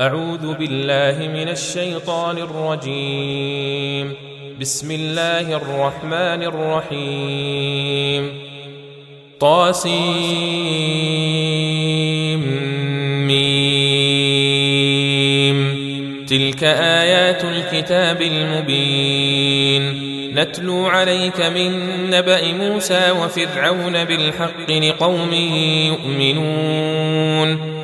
أعوذ بالله من الشيطان الرجيم. بسم الله الرحمن الرحيم. طاسيم. ميم. تلك آيات الكتاب المبين. نتلو عليك من نبأ موسى وفرعون بالحق لقوم يؤمنون.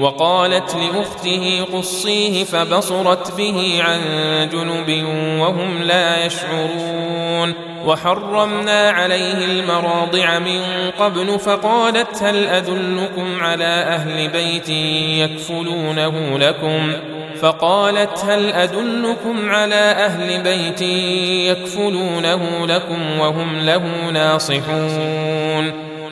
وقالت لأخته قصيه فبصرت به عن جنب وهم لا يشعرون. وحرمنا عليه المراضع من قبل فقالت هل أدلكم على أهل بيت يكفلونه لكم؟ فقالت هل أدلكم على أهل بيت يكفلونه لكم وهم له ناصحون؟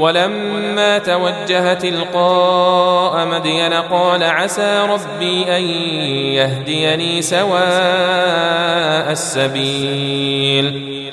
ولما توجه تلقاء مدين قال عسى ربي أن يهديني سواء السبيل.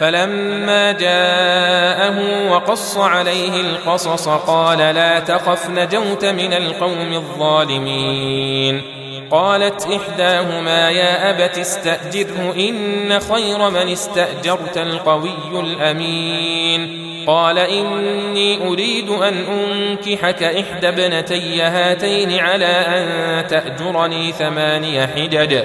فلما جاءه وقص عليه القصص قال لا تخف نجوت من القوم الظالمين. قالت إحداهما يا أبت استأجره إن خير من استأجرت القوي الأمين. قال إني أريد أن أنكحك إحدى ابنتي هاتين على أن تأجرني ثماني حجج.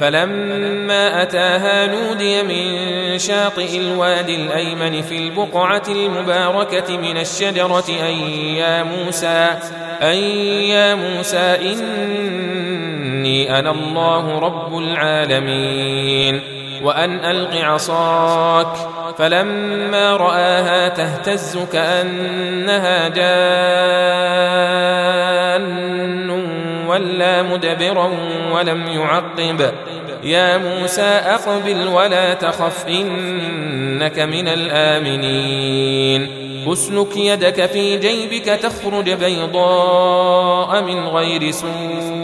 فلما أتاها نودي من شاطئ الوادي الأيمن في البقعة المباركة من الشجرة أي يا موسى أي يا موسى إني أنا الله رب العالمين. وأن ألق عصاك. فلما رآها تهتز كأنها جان ولا مدبرا ولم يعقب. يا موسى أقبل ولا تخف إنك من الآمنين. أسلك يدك في جيبك تخرج بيضاء من غير سوء.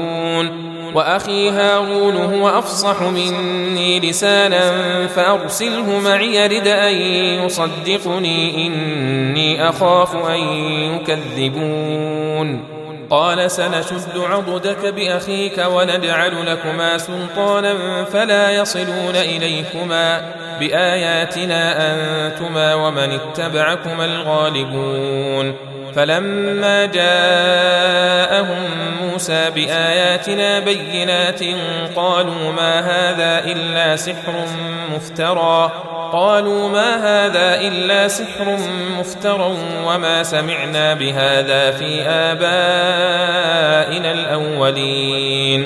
وأخي هارون هو أفصح مني لسانا فأرسله معي رد أن يصدقني إني أخاف أن يكذبون. قال سنشد عضدك بأخيك ونجعل لكما سلطانا فلا يصلون إليكما. بآياتنا أنتما ومن اتبعكما الغالبون. فلما جاءهم موسى بآياتنا بينات قالوا ما هذا إلا سحر مفترى. قالوا ما هذا إلا سحر مفترى وما سمعنا بهذا في آبائنا الأولين.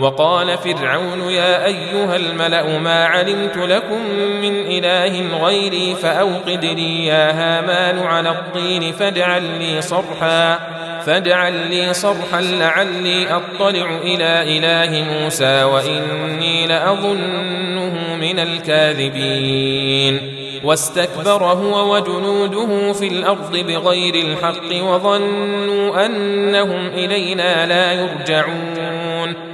وقال فرعون يا أيها الملأ ما علمت لكم من إله غيري فاوقد لي يا هامان على الطين فاجعل لي صرحا فاجعل لي صرحا لعلي أطلع إلى إله موسى وإني لأظنه من الكاذبين. واستكبر هو وجنوده في الأرض بغير الحق وظنوا أنهم إلينا لا يرجعون.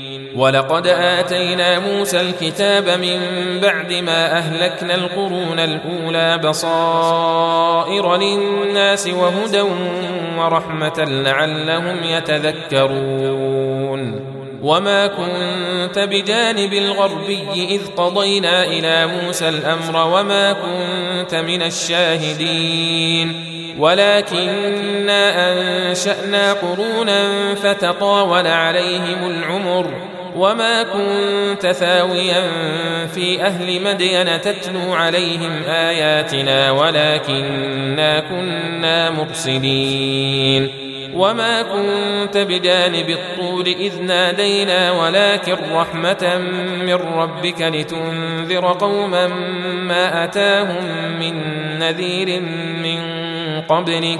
ولقد آتينا موسى الكتاب من بعد ما أهلكنا القرون الأولى بصائر للناس وهدى ورحمة لعلهم يتذكرون. وما كنت بجانب الغربي إذ قضينا إلى موسى الأمر وما كنت من الشاهدين. ولكنا أنشأنا قرونا فتطاول عليهم العمر. وما كنت ثاويا في أهل مدين تتلو عليهم آياتنا ولكنا كنا مرسلين وما كنت بجانب الطول إذ نادينا ولكن رحمة من ربك لتنذر قوما ما أتاهم من نذير من قبلك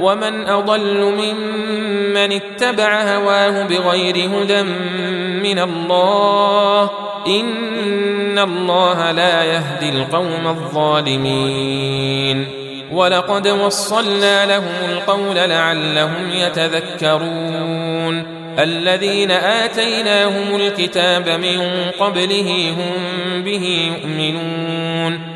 ومن اضل ممن اتبع هواه بغير هدى من الله إن الله لا يهدي القوم الظالمين. ولقد وصلنا لهم القول لعلهم يتذكرون. الذين آتيناهم الكتاب من قبله هم به يؤمنون.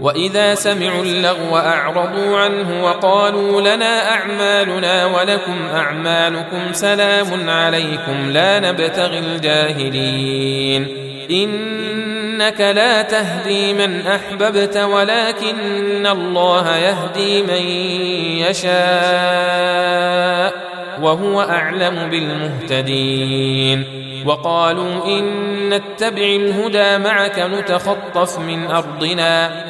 وإذا سمعوا اللغو أعرضوا عنه وقالوا لنا أعمالنا ولكم أعمالكم سلام عليكم لا نبتغي الجاهلين إنك لا تهدي من أحببت ولكن الله يهدي من يشاء وهو أعلم بالمهتدين وقالوا إن نتبع الهدى معك نتخطف من أرضنا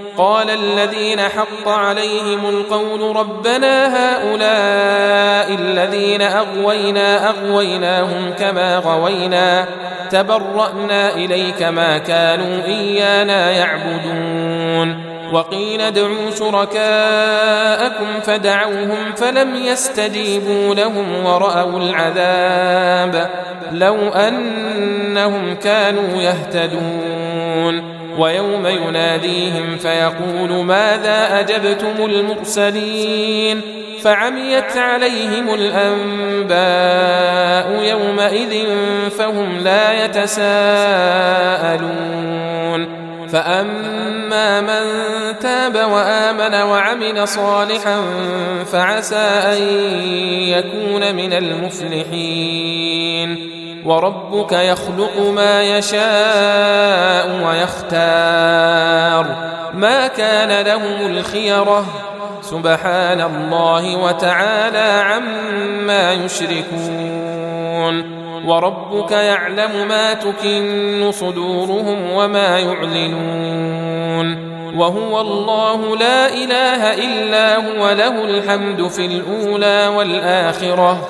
قال الذين حق عليهم القول ربنا هؤلاء الذين أغوينا أغويناهم كما غوينا تبرأنا إليك ما كانوا إيانا يعبدون وقيل ادعوا شركاءكم فدعوهم فلم يستجيبوا لهم ورأوا العذاب لو أنهم كانوا يهتدون ويوم يناديهم فيقول ماذا أجبتم المرسلين؟ فعميت عليهم الأنباء يومئذ فهم لا يتساءلون. فأما من تاب وآمن وعمل صالحا فعسى أن يكون من المفلحين. وربك يخلق ما يشاء ويختار. ما كان لهم الخيرة. سبحان الله وتعالى عما يشركون. وربك يعلم ما تكن صدورهم وما يعلنون. وهو الله لا إله إلا هو له الحمد في الأولى والآخرة.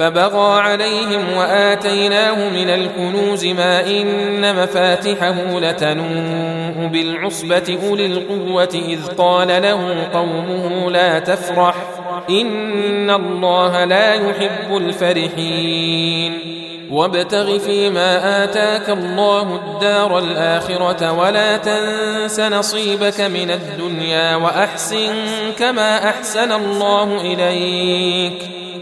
فبغى عليهم وآتيناه من الكنوز ما إن مفاتحه لتنوء بالعصبة أولي القوة إذ قال له قومه لا تفرح إن الله لا يحب الفرحين. وابتغ فيما آتاك الله الدار الآخرة ولا تنس نصيبك من الدنيا وأحسن كما أحسن الله إليك.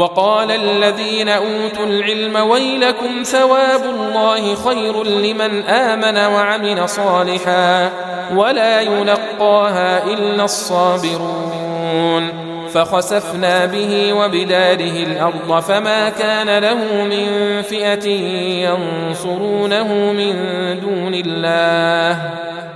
وقال الذين أوتوا العلم ويلكم ثواب الله خير لمن آمن وعمل صالحا ولا يلقاها إلا الصابرون فخسفنا به وبداره الأرض فما كان له من فئة ينصرونه من دون الله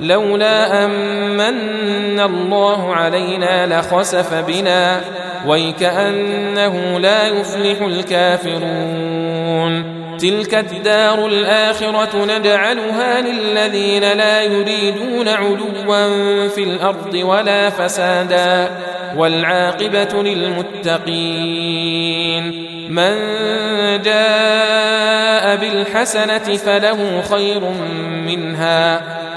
لولا امن الله علينا لخسف بنا ويكأنه لا يفلح الكافرون. تلك الدار الآخرة نجعلها للذين لا يريدون علوا في الأرض ولا فسادا والعاقبة للمتقين. من جاء بالحسنة فله خير منها